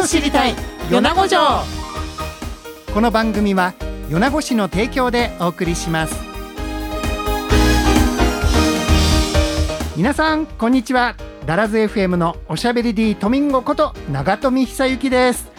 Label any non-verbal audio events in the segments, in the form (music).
と知りたい。米子城。この番組は米子市の提供でお送りします。皆さんこんにちは。ダラズ FM のおしゃべり D トミンゴこと長富久幸です。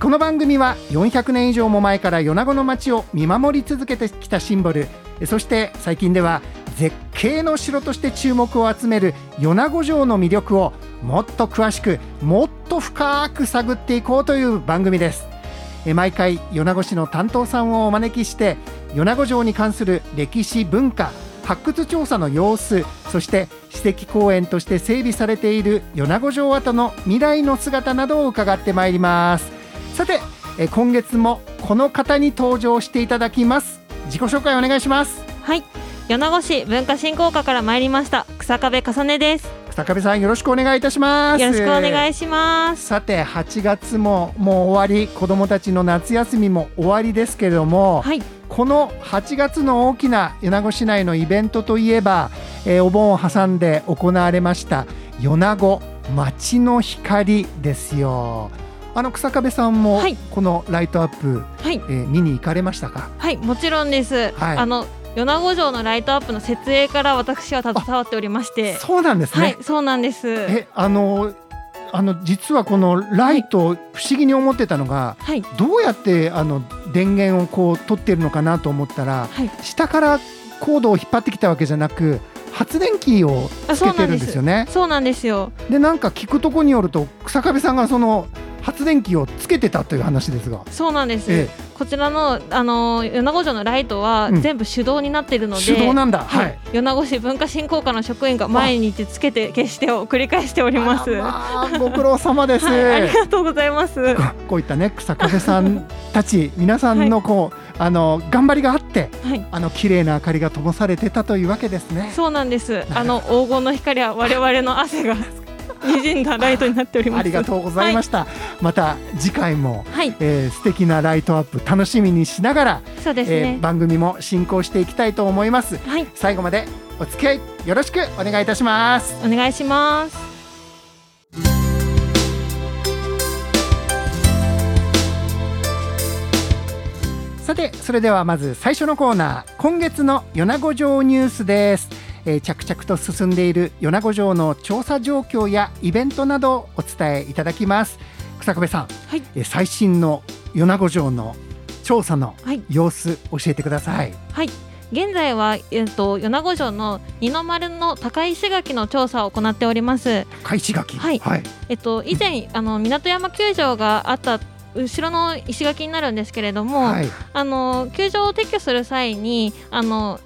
この番組は400年以上も前から米子の街を見守り続けてきたシンボル。そして最近では絶景の城として注目を集める米子城の魅力をもっと詳しくもっと深く探っていこうという番組です。毎回米子市の担当さんをお招きして米子城に関する歴史文化発掘調査の様子そして史跡公園として整備されている米子城跡の未来の姿などを伺ってまいります。さて今月もこの方に登場していただきます。自己紹介お願いします。はい。米子市文化振興課から参りました。草壁重ねです。草壁さんよろしくお願いいたします。よろしくお願いします。さて8月ももう終わり子どもたちの夏休みも終わりですけれども、はい、この8月の大きな米子市内のイベントといえば、えー、お盆を挟んで行われました米子街の光ですよ。あの草壁さんもこのライトアップ、はい、えー、見に行かれましたか？はいもちろんです、はい、あの米子城のライトアップの設営から私は携わっておりまして。そうなんですね。はいそうなんです。えあのあの実はこのライト、不思議に思ってたのが、はい、どうやってあの電源をこう取ってるのかなと思ったら、はい、下からコードを引っ張ってきたわけじゃなく発電機をつけてるんですよね。そうなんですよ。でなんか聞くとこによると草壁さんがその発電機をつけてたという話ですが。そうなんです、ええ、こちらのあの米子城のライトは全部手動になっているので、うん、手動なんだ、はい、米子市文化振興課の職員が毎日つけて消してを繰り返しております。まあ、ご苦労様です、(laughs) はい、ありがとうございます。こういったね草壁さんたち皆さんのこう、はいあの頑張りがあって、はい、あの綺麗な明かりが灯されてたというわけですね。そうなんです。あの黄金の光は我々の汗が (laughs) 滲んだライトになっております。ありがとうございました。はい、また次回も、はい、えー、素敵なライトアップ楽しみにしながら、そうですね、えー、番組も進行していきたいと思います。はい、最後までお付き合いよろしくお願いいたします。お願いします。さてそれではまず最初のコーナー今月の米子城ニュースです。えー、着々と進んでいる米子城の調査状況やイベントなどをお伝えいただきます。草壁さん、はい、えー、最新の米子城の調査の様子、はい、教えてください。はい。現在は、えっと、米子城の二の丸の高石垣の調査を行っております。高石垣。はい、はい、えっと以前あの港山球場があった後ろの石垣になるんですけれども、はい、あの球場を撤去する際にあの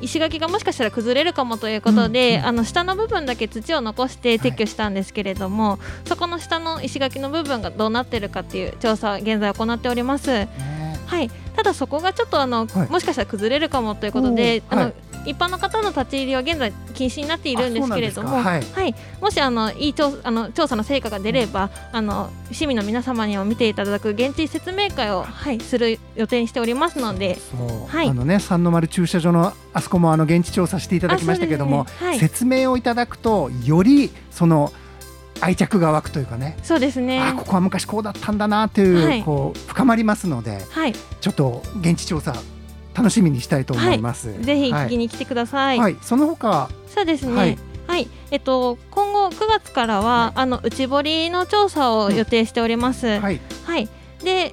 石垣がもしかしたら崩れるかもということで、うんうん、あの下の部分だけ土を残して撤去したんですけれども、はい、そこの下の石垣の部分がどうなっているかっていう調査現在行っております。はい、ただそこがちょっとあの、はい、もしかしたら崩れるかもということで、あの、一般の方の立ち入りは現在禁止になっているんですけれども、はい、はい、もしあのいい調あの調査の成果が出れば、うん、あの市民の皆様にも見ていただく現地説明会を、はい、する予定にしておりますので、はい、あのね三の丸駐車場のあそこもあの現地調査していただきましたけども、ね。はい、説明をいただくとよりその愛着が湧くというかね。そうですね。あここは昔こうだったんだなという、はい、こう深まりますので、はい、ちょっと現地調査楽しみにしたいと思います。はい、ぜひ聞きに来てください。はい、その他そうですね。はい。はい、えっと、今後9月からは、あの内堀の調査を予定しております。うん、はい、はい、で、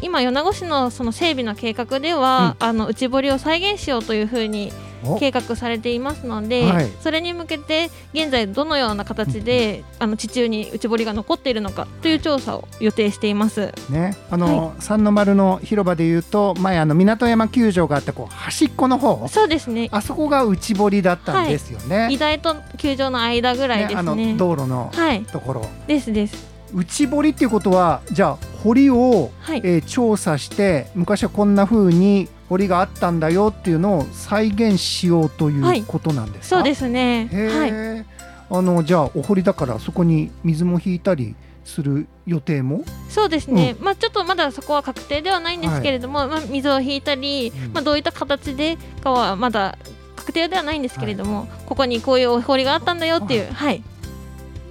今米子市のその整備の計画では、うん、あの内堀を再現しようというふうに計画されていますので、はい、それに向けて現在どのような形で、あの地中に内堀が残っているのかという調査を予定しています。ね、あの、はい、三の丸の広場でいうと前あの港山球場があったこう端っこの方？そうですね。あそこが内堀だったんですよね。はい、と球場の間ぐらいですね。ね道路のところ、はい、ですです。内堀っていうことはじゃあ堀を、はい、えー、調査して昔はこんなふうに堀があったんだよっていうのを再現しようということなんですか、はい、そうですね。はい。あのじゃあお堀だからそこに水も引いたりする予定も？そうですね、うん、まあちょっとまだそこは確定ではないんですけれども、はい、まあ水を引いたり、うん、まあどういった形でかはまだ確定ではないんですけれども、はい、ここにこういうお堀があったんだよっていうはい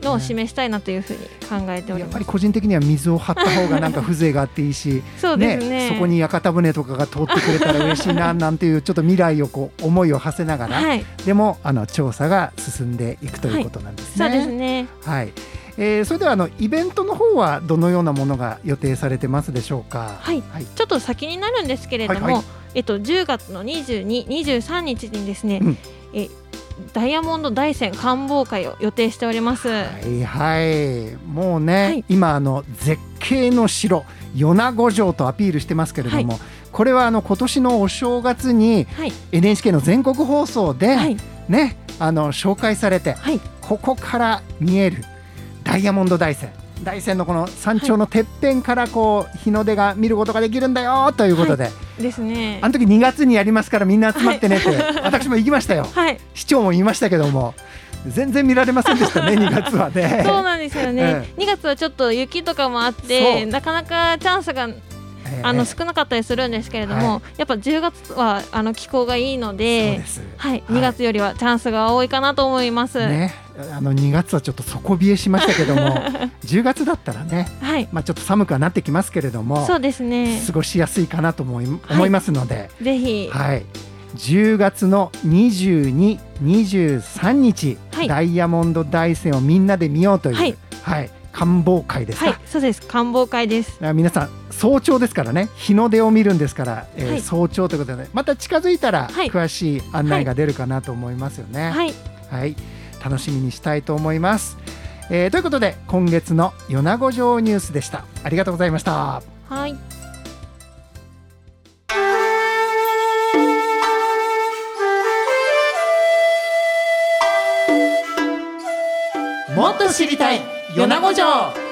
のを示したいなというふうに考えております、やっぱり個人的には水を張った方がなんか風情があっていいし (laughs) そうですね、ね、そこに屋形船とかが通ってくれたら嬉しいななんていうちょっと未来をこう思いを馳せながら、はい、でもあの調査が進んでいくということなんですね。はい、そうですね。はい。えー、それではあのイベントの方はどのようなものが予定されてますでしょうか？はい、はい、ちょっと先になるんですけれども、はいはい、えっと10月の22、23日にですね、うん、えダイヤモンド大山観望会を予定しております。はいはい。もうね、はい、今あの絶景の城米子城とアピールしてますけれども、はい、これはあの今年のお正月に NHK の全国放送で、はい、ねあの紹介されて、ここから見えるダイヤモンド大山大山のこの山頂のてっぺんからこう日の出が見ることができるんだよということで、はい、ですね。あの時2月にやりますからみんな集まってねって、はい、私も行きましたよ、(laughs) はい、市長も言いましたけども全然見られませんでしたね (laughs) 2月はね。そうなんですよね、うん、2月はちょっと雪とかもあってなかなかチャンスがあの少なかったりするんですけれども、はい、やっぱ10月はあの気候がいいのではい、2月よりはチャンスが多いかなと思います。ね、あの2月はちょっと底冷えしましたけども (laughs) 10月だったらね、はい、まあ、ちょっと寒くはなってきますけれどもそうですね。過ごしやすいかなと思い,、思いますのでぜひ、はい、10月の22、23日、はい、ダイヤモンド大山をみんなで見ようという、はい、はい、観望会ですはい、そうです。観望会です。皆さん早朝ですからね。日の出を見るんですから、えー、はい、早朝ということでまた近づいたら詳しい案内が出るかなと思いますよね。はい、はい楽しみにしたいと思います。えー、ということで今月の米子城ニュースでした。ありがとうございました。はい。もっと知りたい米子城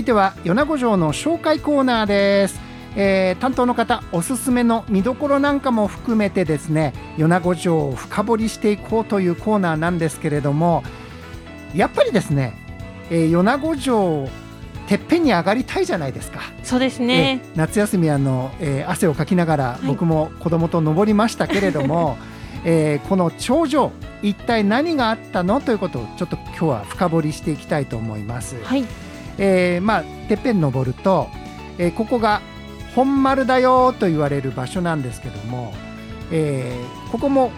いては米子城の紹介コーナーです、えー、担当の方おすすめの見どころなんかも含めてですね米子城を深掘りしていこうというコーナーなんですけれどもやっぱりですね、えー、米子城てっぺんに上がりたいじゃないですか。そうですね。えー、夏休みあの、えー、汗をかきながら僕も子供と登りましたけれども、はい、えー、この頂上一体何があったの？ということをちょっと今日は深掘りしていきたいと思います。はい。えー、まあてっぺん登ると、えー、ここが本丸だよと言われる場所なんですけども、えー、ここも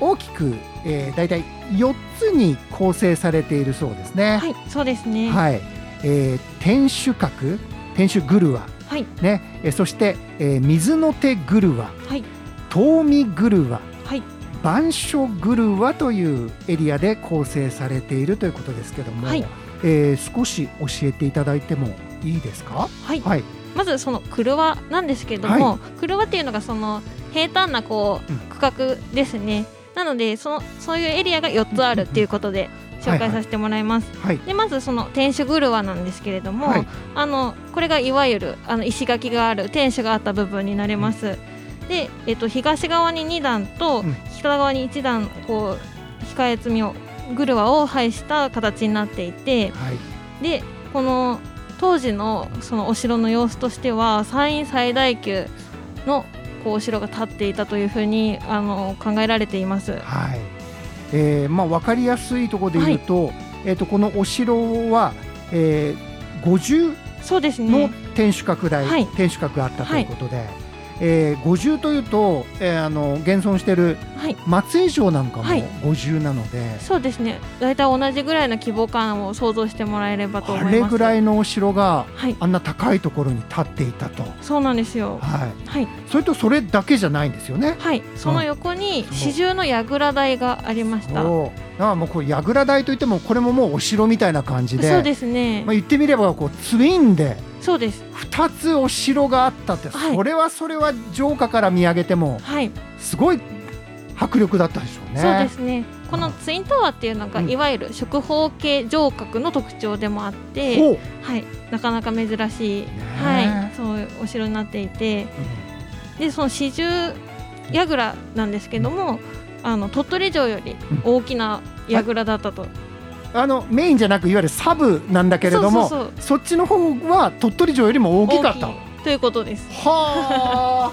大きく、えー、だいたい4つに構成されているそうですね。はい、そうですね。はい、えー、天守閣、天守グルワ、はい、ね、えー、そして、えー、水の手グルワ、はい、遠見グルワ、はい、板書グルワというエリアで構成されているということですけども。はいえー、少し教えていただいてもいいですか？はい、はい、まずその車なんですけれども、はい、車っていうのがその平坦なこう区画ですね。うん、なのでそのそういうエリアが4つあるっていうことで。紹介させてもらいます。はいはい、でまずその天守車なんですけれども、はい、あのこれがいわゆるあの石垣がある天守があった部分になります。うん、で、えっと東側に2段と北側に1段こう控え積みをグルワを配した形になっていて、はい、でこの当時のそのお城の様子としては山陰最大級のこうお城が建っていたというふうにあの考えられています。はい。えーまあ、分かりやすいところで言うとはい、えー、とこのお城は、えー、50の天守閣台、ねはい、天守閣があったということで。はいえー、五重というと、えー、あの現存してい。る松江城なんかも五重なので、はい、そうですね。大体同じぐらいの規模感を想像してもらえればと思います。あれぐらいのお城が、はい、あんな高いところに建っていたと。そうなんですよ。はい、はい、それとそれだけじゃないんですよね。はい。その横に四重の櫓台がありました、うんあもうこれ櫓台といってもこれももうお城みたいな感じで。そうですね、まあ、言ってみればこうツインで。そうです。2つお城があったって、はい、それはそれは城下から見上げても、はい、すごい迫力だったでしょうね。そうですね。このツインタワーっていうのが、いわゆる直方形城郭の特徴でもあって、う。ん、はい、なかなか珍しい、はい、そういうお城になっていて、うん、でその四重櫓なんですけども、うん、あの鳥取城より大きな櫓だったと。あのメインじゃなくいわゆるサブなんだけれどもそっちの方は鳥取城よりも大きかった。ということです。はあ。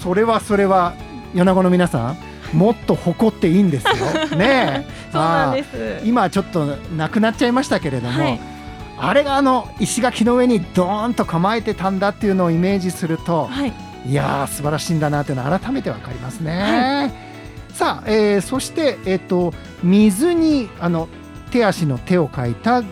それはそれは米子の皆さんもっと誇っていいんですよ。(laughs) ねそうなんです。今ちょっとなくなっちゃいましたけれども、はい、あれがあの石垣の上にドーンと構えてたんだっていうのをイメージすると、はい、いやー素晴らしいんだなというのは改めて分かりますね。はい、さあ、えー、そして、えーと、水にあの手足の手を描いた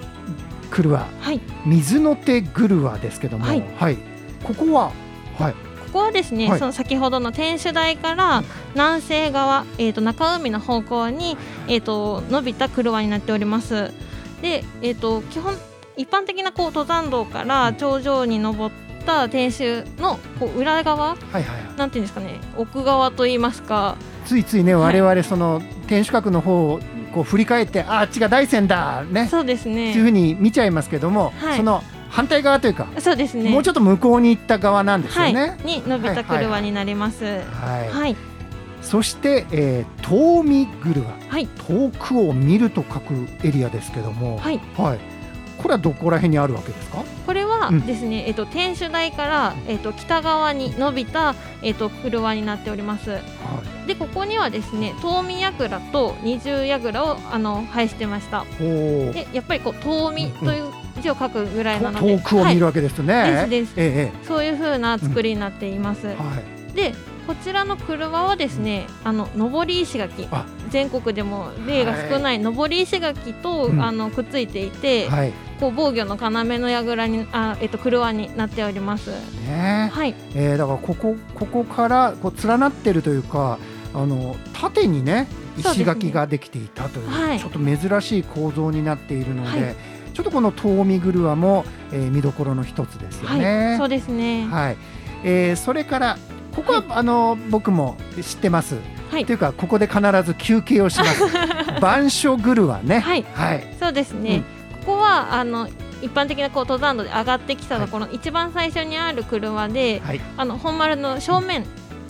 クルワ、はい、水の手グルワですけども、はい、はい、ここは、はい、ここはですね、はい、その先ほどの天守台から南西側、えーと、中海の方向に、えーと、伸びた車になっております。で、えーと、基本一般的なこう登山道から頂上に登った天守のこう裏側、はいはい、なんていうんですかね奥側といいますか。ついついね、はい、我々その天守閣の方をこう振り返ってああっちが大山だね。そうですね。っていうふうに見ちゃいますけども、はい、その反対側というかそうですね。もうちょっと向こうに行った側なんですよね、はい、に伸びた車になります。はい、はい、そして、えー、遠見車、はい、遠くを見ると書くエリアですけども。はい、はい、これはどこら辺にあるわけですか？これはですね、うん、えっと天守台から、えっと北側に伸びたえっと車になっております。はい、でここにはですね遠見櫓と二重櫓をあの配してました。でやっぱりこう遠見という字を書くぐらいなので、遠くを見るわけですね。はい、ですです、ええ、そういう風な作りになっています。うん、はい、でこちらの車はですね、あの上り石垣。全国でも例が少ない上り石垣と、はい、あのくっついていて、はい、こう防御の要の櫓にあえっと車になっております。ね、はい。えー、だからここここからこう連なってるというか、あの縦にね石垣ができていたという、ねはい、ちょっと珍しい構造になっているので。ちょっとこの遠見車も、えー、見どころの一つですよね。はい、そうですね。はい。えー、それからここは、はい、あの僕も知ってます。はい、というかここで必ず休憩をします。(laughs) 板書車ね。はい。はい。そうですね。うん、ここはあの一般的なこう登山道で上がってきたところ、はい、一番最初にある車で、はい、あの本丸の正面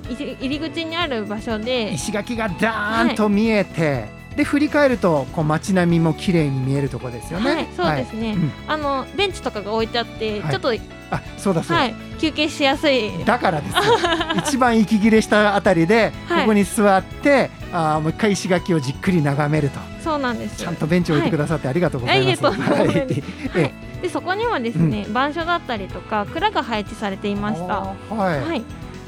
入り口にある場所で石垣がダーンと見えて。で振り返るとこう街並みも綺麗に見えるところですよね。はい、そうですね。はいうん、あのベンチとかが置いてあって、ちょっとあそうだそうだ、休憩しやすい。だからです (laughs) 一番息切れしたあたりで、ここに座ってあもう一回石垣をじっくり眺めると。そうなんです。ちゃんとベンチ置いてくださってありがとうございます。はい。でそこにはですね、うん、板書だったりとか蔵が配置されていました。はい。はい。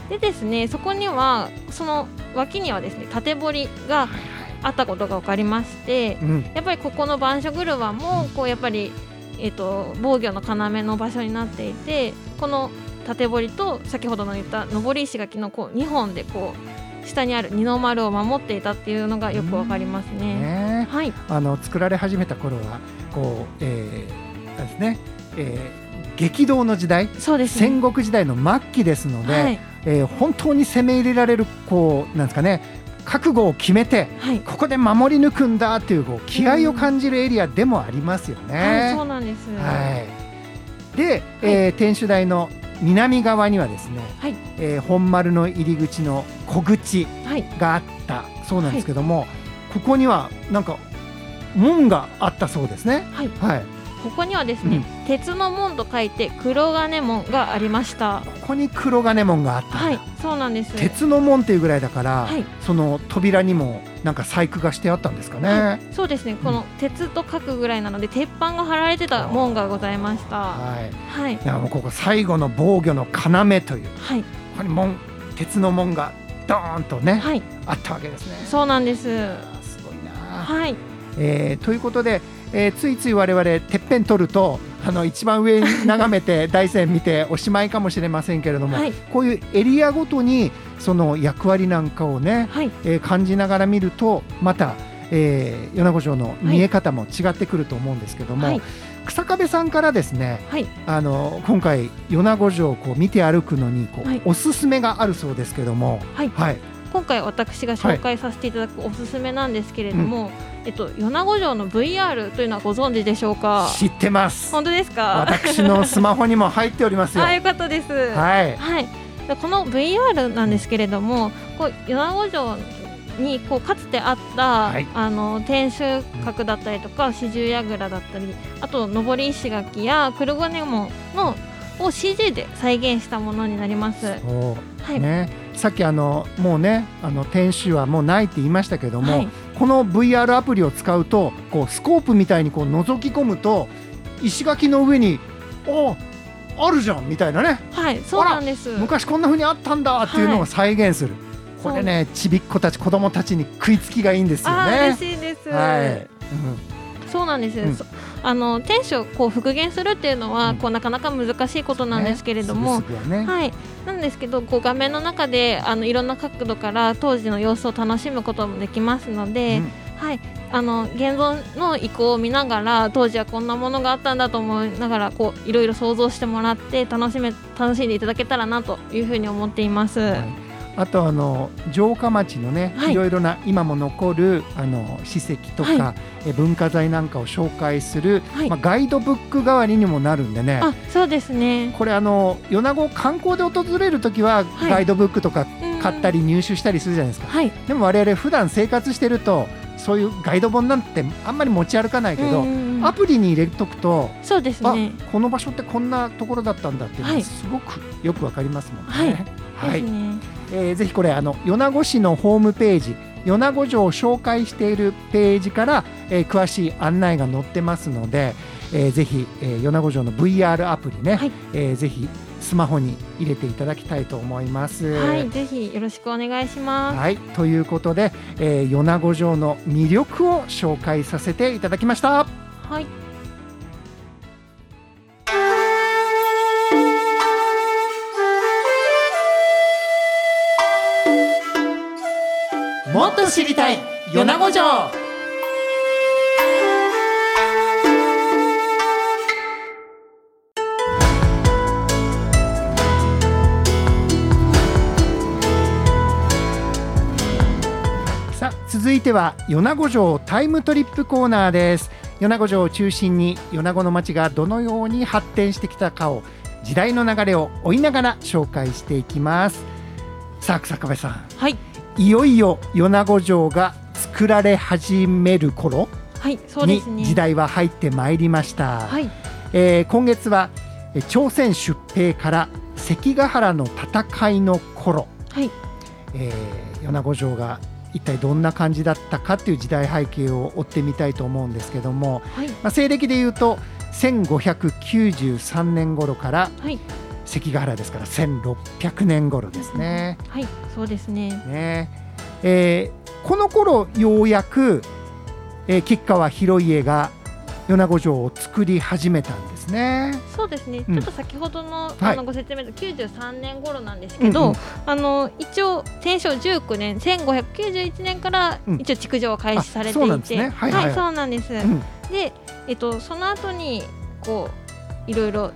でですねそこにはその脇にはですね縦堀があったことが分かりまして、うん、やっぱりここの板書車もこうやっぱり、えーと、防御の要の場所になっていてこの縦堀と先ほどの言った上り石垣のこう2本でこう下にある二の丸を守っていたっていうのがよくわかりますね。ねはい、あの作られ始めた頃はこう、えー、ですね、えー、激動の時代ね、戦国時代の末期ですので、はい、えー、本当に攻め入れられるこうなんですかね覚悟を決めて、はい、ここで守り抜くんだというこう気合を感じるエリアでもありますよね。はい、そうなんです、はい、で、えー、天守台の南側にはですね、はい、えー、本丸の入り口の小口があったそうなんですけども、ここにはなんか門があったそうですね。はい、はい。ここにはですね、うん、鉄の門と書いて黒金門がありました。ここに黒金門があったはいそうなんです。鉄の門っていうぐらいだから、はい、その扉にもなんか細工がしてあったんですかね、はい、そうですね。この鉄と書くぐらいなので、鉄板が張られてた門がございました。はい、はい、いやもうここ最後の防御の要という、はい、ここに門鉄の門がドーンとね、はい、あったわけですね。そうなんですはい。えー、ということでえー、ついつい我々てっぺん取るとあの一番上に眺めて大山見ておしまいかもしれませんけれども、はい、こういうエリアごとにその役割なんかをね、はい、えー、感じながら見るとまた、えー、米子城の見え方も違ってくると思うんですけども、はい、草壁さんからですね、あの今回米子城をこう見て歩くのにこう、おすすめがあるそうですけども、はい今回私が紹介させていただくおすすめなんですけれども、うん。えっと、米子城の VR というのはご存知でしょうか？知ってます。本当ですか？私のスマホにも入っておりますよ。(laughs) あよかったです。はい、はい、この VR なんですけれどもこう米子城にこうかつてあった、はい、あの天守閣だったりとか四十櫓だったりあと上り石垣や黒金門のを CG で再現したものになります。はい。ね、さっきあのもうねあの天守はもうないって言いましたけども、はい、この VR アプリを使うとこうスコープみたいにこう覗き込むと石垣の上におあるじゃんみたいなね。はいそうなんです。昔こんなふうにあったんだっていうのを再現する、はいこれねちびっ子たち子供たちに食いつきがいいんですよね。嬉しいです。はい。うん。そうなんです、うん、あの天守をこう復元するっていうのは、うん、こうなかなか難しいことなんですけれども、はい、なんですけどこう画面の中であのいろんな角度から当時の様子を楽しむこともできますので、うん、はい、あの現存の遺構を見ながら当時はこんなものがあったんだと思いながらこういろいろ想像してもらって楽しめ楽しんでいただけたらなというふうに思っています。はいあとあの城下町のね、はい、いろいろな今も残るあの史跡とか、はい、え文化財なんかを紹介する、はい、まあ、ガイドブック代わりにもなるんでね。あそうですね。これあの米子観光で訪れる時はガイドブックとか買ったり入手したりするじゃないですか、でも我々普段生活してるとそういうガイド本なんてあんまり持ち歩かないけど、アプリに入れとくとそうですね。この場所ってこんなところだったんだっていうのがすごくよくわかりますもんね。はい、はい、ねえー、ぜひこれあの米子市のホームページ米子城を紹介しているページから、えー、詳しい案内が載ってますので、えー、ぜひ、えー、米子城の VR アプリね、はい、えー、ぜひスマホに入れていただきたいと思います。はい、ぜひよろしくお願いします。はい、ということで、えー、米子城の魅力を紹介させていただきました。はい。知りたい。米子城。さあ続いては米子城タイムトリップコーナーです。米子城を中心に米子の町がどのように発展してきたかを時代の流れを追いながら紹介していきます。さあ草壁さん。はいいよいよ米子城が作られ始める頃に時代は入ってまいりました、はい、えー、今月は朝鮮出兵から関ヶ原の戦いの頃、はい。えー、米子城が一体どんな感じだったかという時代背景を追ってみたいと思うんですけども、はい、まあ、西暦でいうと1593年頃から、はい、関ヶ原ですから1600年頃ですね。はいそうですね。ね、えー、この頃ようやく、えー、吉川広家が米子城を作り始めたんですね。そうですね、うん、ちょっと先ほどのあのご説明で93年頃なんですけど、うんうん、あの一応天正19年1591年から一応築城を開始されていて、ね、はい、はい。はい、そうなんです。うん、で、えっとその後にこういろいろ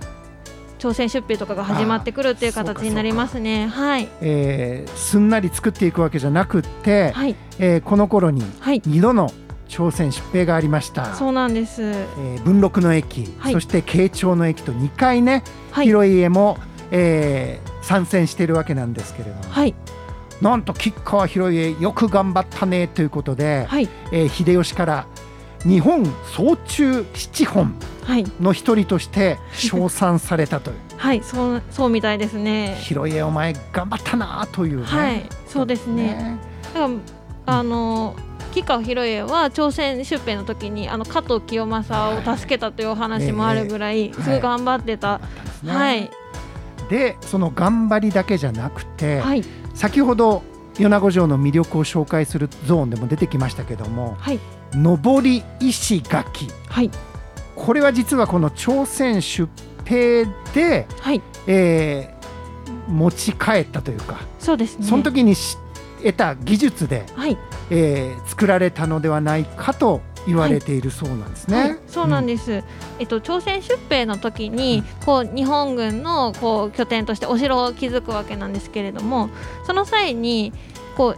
朝鮮出兵とかが始まってくるっていう形になりますね。はい、えー、すんなり作っていくわけじゃなくて、はい、えー、この頃に2度の朝鮮出兵がありました。そうなんです。えー、文禄の駅、はい、そして慶長の駅と2回ね、はい、広家も、えー、参戦しているわけなんですけれども。はい。なんと吉川広家よく頑張ったねということで、はい、えー、秀吉から日本総中七本の一人として (laughs) 称賛されたという。はい、そうそうみたいですね。広家お前頑張ったなという、ね、はい、そうですね。ねあの吉川広家は朝鮮出兵の時にあの加藤清正を助けたというお話もあるぐらい、すごい頑張ってた。はい。でその頑張りだけじゃなくて、はい、先ほど米子城の魅力を紹介するゾーンでも出てきましたけども、はい、上り石垣、はい、これは実はこの朝鮮出兵で、はい。えー、持ち帰ったというかそうです、ね、その時に得た技術で、はい。えー、作られたのではないかと言われているそうなんですね。はい。はい、そうなんです。うん、えっと朝鮮出兵の時に、こう日本軍のこう拠点としてお城を築くわけなんですけれども、その際にこう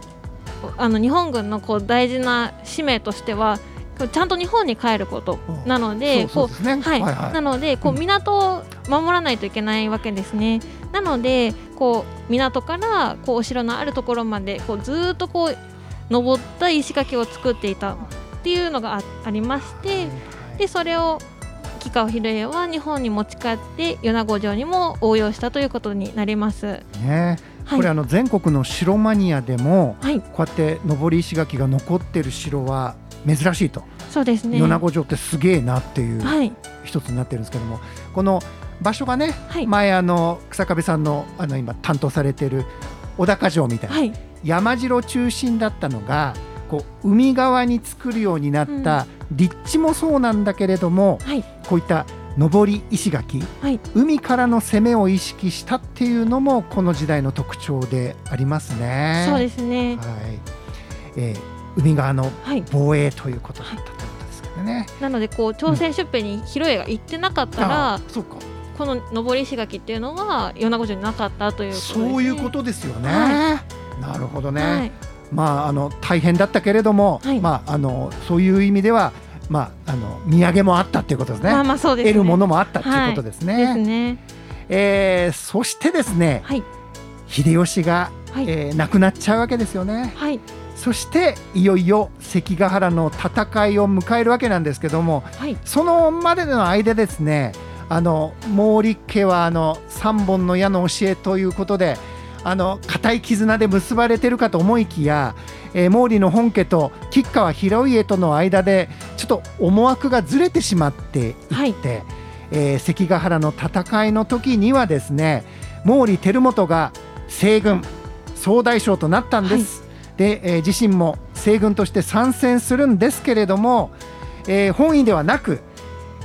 あの日本軍のこう大事な使命としてはちゃんと日本に帰ることなので、こうはい、なのでこう港を守らないといけないわけですね。なのでこう港からこうお城のあるところまでこうずっとこう登った石垣を作っていたっていうのがあありましてでそれを吉川秀家は日本に持ち帰って米子城にも応用したということになります。ねこれあの全国の城マニアでも、こうやって上り石垣が残ってる城は珍しいと。そうですね。米子城ってすげえなっていう一つになってるんですけども、この場所がね、前あの草壁さんのあの今担当されてる小高城みたいな、山城中心だったのがこう海側に作るようになった立地もそうなんだけれども、こういった上り石垣、はい、海からの攻めを意識したっていうのもこの時代の特徴でありますね。そうですね、はいえー、海側の防衛ということだったということですけどね。はい、なのでこう朝鮮出兵に広江が行ってなかったら、うん、そうかこの上り石垣っていうのは米子城になかったという、ね、そういうことですよね。はい、なるほどね。まああの大変だったけれども、まああのそういう意味では。まあ、あの土産もあったということですね。まあまあそうですね得るものもあったということですね。はい、ですね。えー、そしてですね、はい、秀吉が、はい、えー、亡くなっちゃうわけですよね。はい、そしていよいよ関ヶ原の戦いを迎えるわけなんですけども、はい、そのまでの間ですねあの毛利家はあの3本の矢の教えということであの固い絆で結ばれてるかと思いきや、えー、毛利の本家と吉川広家との間でと思惑がずれてしまっていって、はい、えー、関ヶ原の戦いの時にはですね毛利輝元が西軍総大将となったんです。はい、で、えー、自身も西軍として参戦するんですけれども、えー、本意ではなく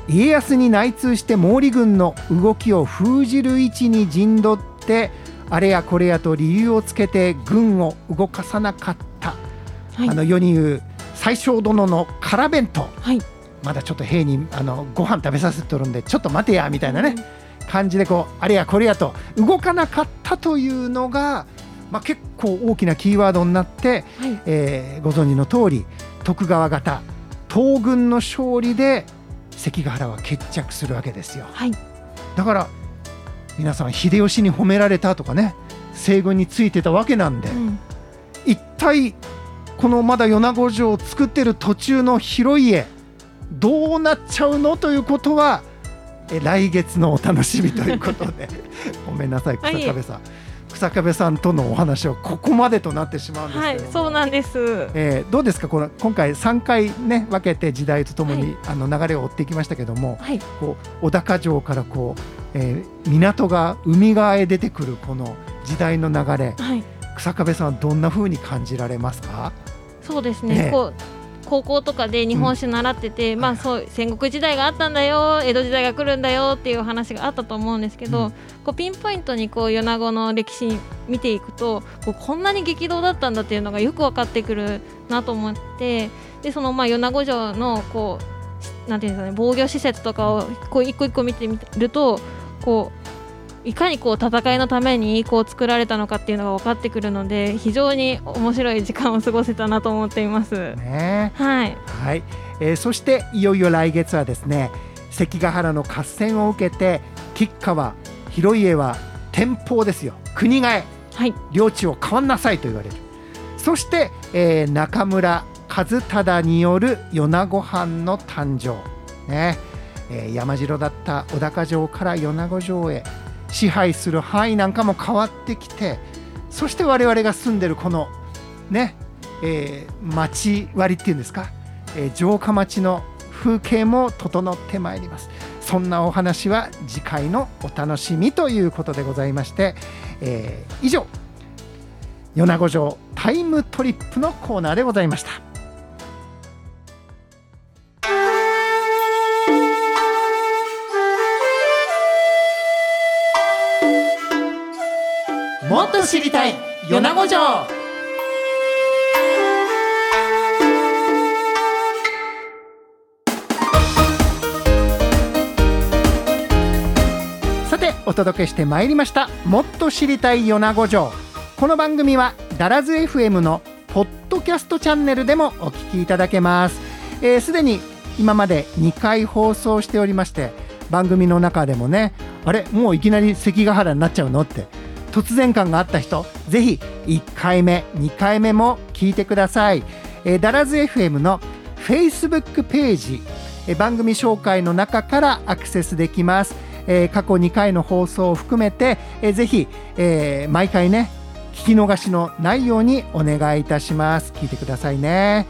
家康に内通して毛利軍の動きを封じる位置に陣取ってあれやこれやと理由をつけて軍を動かさなかった、はい、あの世に言う最小殿の空弁当、はい、まだちょっと兵にあのご飯食べさせてるんでちょっと待てやみたいなね、うん、感じでこうあれやこれやと動かなかったというのが、まあ、結構大きなキーワードになって、はい、えー、ご存知の通り徳川方東軍の勝利で関ヶ原は決着するわけですよ。はい、だから皆さん秀吉に褒められたとかね西軍についてたわけなんで、うん、一体このまだ米子城を作ってる途中の広家どうなっちゃうのということはえ来月のお楽しみということで。(laughs) ごめんなさい草壁さん。草壁さんとのお話はここまでとなってしまうんですけど、はい、そうなんです、えー、どうですか？この今回3回ね分けて時代とともに、はい、あの流れを追っていきましたけども、はい、こう小高城からこう、えー、港が海側へ出てくるこの時代の流れ、はい、草壁さんどんなふうに感じられますかそうですね、ねこう高校とかで日本史習ってて、うん、まあそう戦国時代があったんだよ江戸時代が来るんだよっていう話があったと思うんですけど、うん、こうピンポイントにこう米子の歴史見ていくとこうこんなに激動だったんだっていうのがよく分かってくるなと思ってでそのまあ米子城のこうなんていうんですかね防御施設とかをこう一個一個見てみるとこういかにこう戦いのためにこう作られたのかっていうのが分かってくるので非常に面白い時間を過ごせたなと思っています。ね、はい、はい。えー、そしていよいよ来月はですね関ヶ原の合戦を受けて吉川広家は天保ですよ。国替え、はい、領地を変わんなさいと言われる。そして、えー、中村和忠による米子藩の誕生。ね、えー、山城だった小高城から米子城へ支配する範囲なんかも変わってきてそして我々が住んでるこのね、えー、町割っていうんですか、えー、城下町の風景も整ってまいりますそんなお話は次回のお楽しみということでございまして、えー、以上米子城タイムトリップのコーナーでございました。と知りたい。米子城。さてお届けしてまいりました。もっと知りたい米子城。この番組はダラズ FM のポッドキャストチャンネルでもお聞きいただけます。すで、えー、に今まで2回放送しておりまして番組の中でもねあれもういきなり関ヶ原になっちゃうのって突然感があった人ぜひ1回目2回目も聞いてください、えー、ダラズ FM の Facebook ページ、えー、番組紹介の中からアクセスできます、えー、過去2回の放送を含めて、えー、ぜひ、えー、毎回ね聞き逃しのないようにお願いいたします。聞いてくださいね、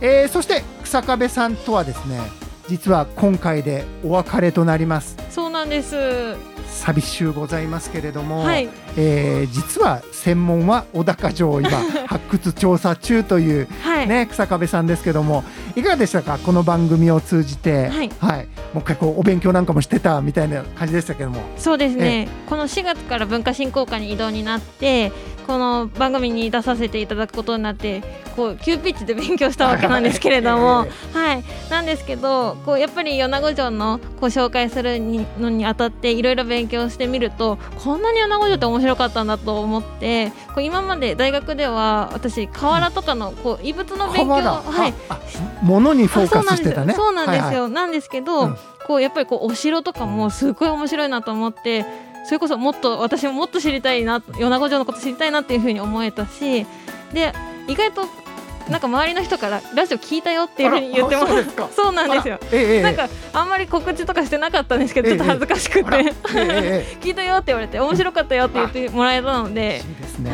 えー、そして草壁さんとはですね実は今回でお別れとなります。そうなんです。寂しゅうございますけれども、はい、えー、実は専門は小高城を今発掘調査中という、ね、はい、草壁さんですけどもいかがでしたか？この番組を通じて、はい、はい、もう結構お勉強なんかもしてたみたいな感じでしたけども。そうですね。この4月から文化振興課に異動になってこの番組に出させていただくことになってこう急ピッチで勉強したわけなんですけれども、(laughs) はい、なんですけどこうやっぱり米子城のこう紹介するのにあたっていろいろ勉強してみるとこんなに米子城って面白かったんだと思ってこう今まで大学では私瓦とかのこう異物の勉強はい。ものにフォーカスしてたね。そうなんですよ、はいはい、なんですけど、うん、こうやっぱりこうお城とかもすごい面白いなと思ってそれこそもっと私ももっと知りたいな米子城のこと知りたいなっていうふうに思えたしで意外となんか周りの人からラジオ聞いたよっていうふうに言ってもらう。そうなんですよ、ええ、なんかあんまり告知とかしてなかったんですけどちょっと恥ずかしくて、え、(laughs) 聞いたよって言われて面白かったよって言ってもらえたので、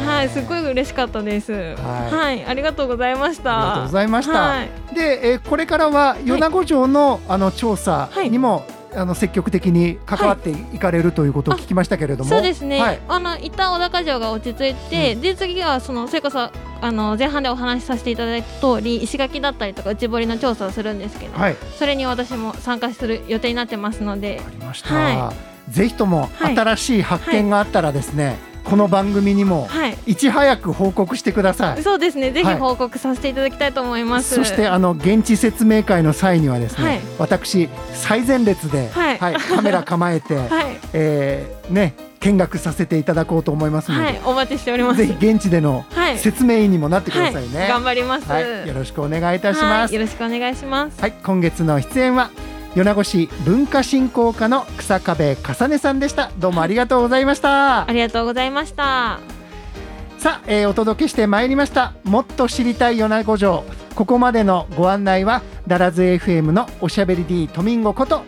はいすごい嬉しかったです、はい、はい、ありがとうございました。ありがとうございました、はい、で、えー、これからは米子城の、あの調査にも、あの積極的に関わっていかれるということを聞きましたけれども、そうですね、はい、あの一旦小高城が落ち着いて、うん、で次はそのそれこそあの前半でお話しさせていただいた通り石垣だったりとか内堀の調査をするんですけど、はい、それに私も参加する予定になってますので。ありました、はい、ぜひとも新しい発見があったらですね、この番組にもい。ち早く報告してください、はい、そうですね。ぜひ報告させていただきたいと思います、はい、そしてあの現地説明会の際にはですね、はい、私最前列で、はい。カメラ構えて、(laughs) はい。えー、ね見学させていただこうと思いますので、はい、お待ちしております。ぜひ現地での説明員にもなってくださいね、頑張ります、よろしくお願いいたします、よろしくお願いします。はい。今月の出演は米子市文化振興課の草壁かねさんでした。どうもありがとうございました。ありがとうございました。さあ、えー、お届けしてまいりました。もっと知りたい米子城。ここまでのご案内はダラズ FM のおしゃべり D トミンゴこと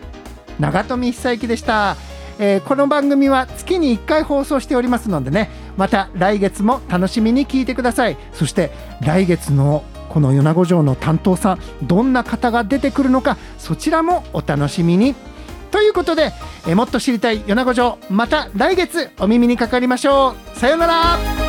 長富久之でした、えー、この番組は月に1回放送しておりますのでねまた来月も楽しみに聞いてください。そして来月のこの米子城の担当さんどんな方が出てくるのかそちらもお楽しみに。ということでえもっと知りたい米子城また来月お耳にかかりましょう。さようなら。